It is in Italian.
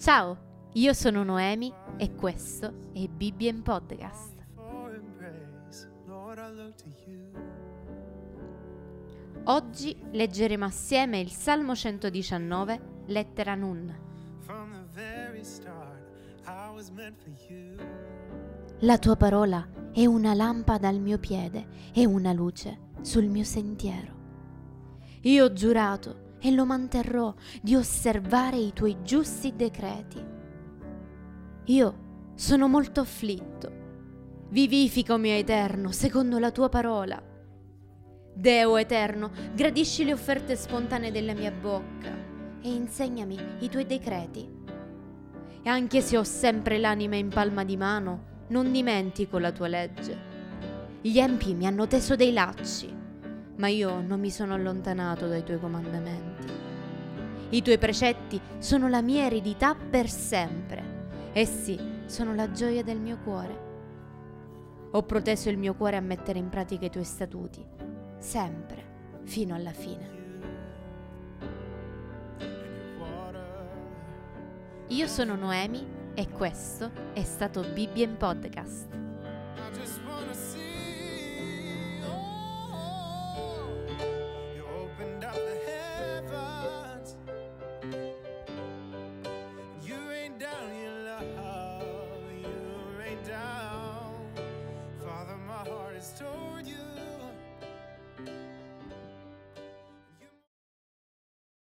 Ciao, io sono Noemi e questo è Bibbia in Podcast. Oggi leggeremo assieme il Salmo 119, lettera Nun. La tua parola è una lampada al mio piede e una luce sul mio sentiero. Io ho giurato e lo manterrò di osservare i tuoi giusti decreti. Io sono molto afflitto. Vivificami, Eterno, secondo la tua parola. Deo Eterno, gradisci le offerte spontanee della mia bocca e insegnami i tuoi decreti. E anche se ho sempre l'anima in palma di mano, non dimentico la tua legge. Gli empi mi hanno teso dei lacci ma io non mi sono allontanato dai tuoi comandamenti. I tuoi precetti sono la mia eredità per sempre. Essi sono la gioia del mio cuore. Ho proteso il mio cuore a mettere in pratica i tuoi statuti, sempre, fino alla fine. Io sono Noemi e questo è stato Bibbia in Podcast. has told you.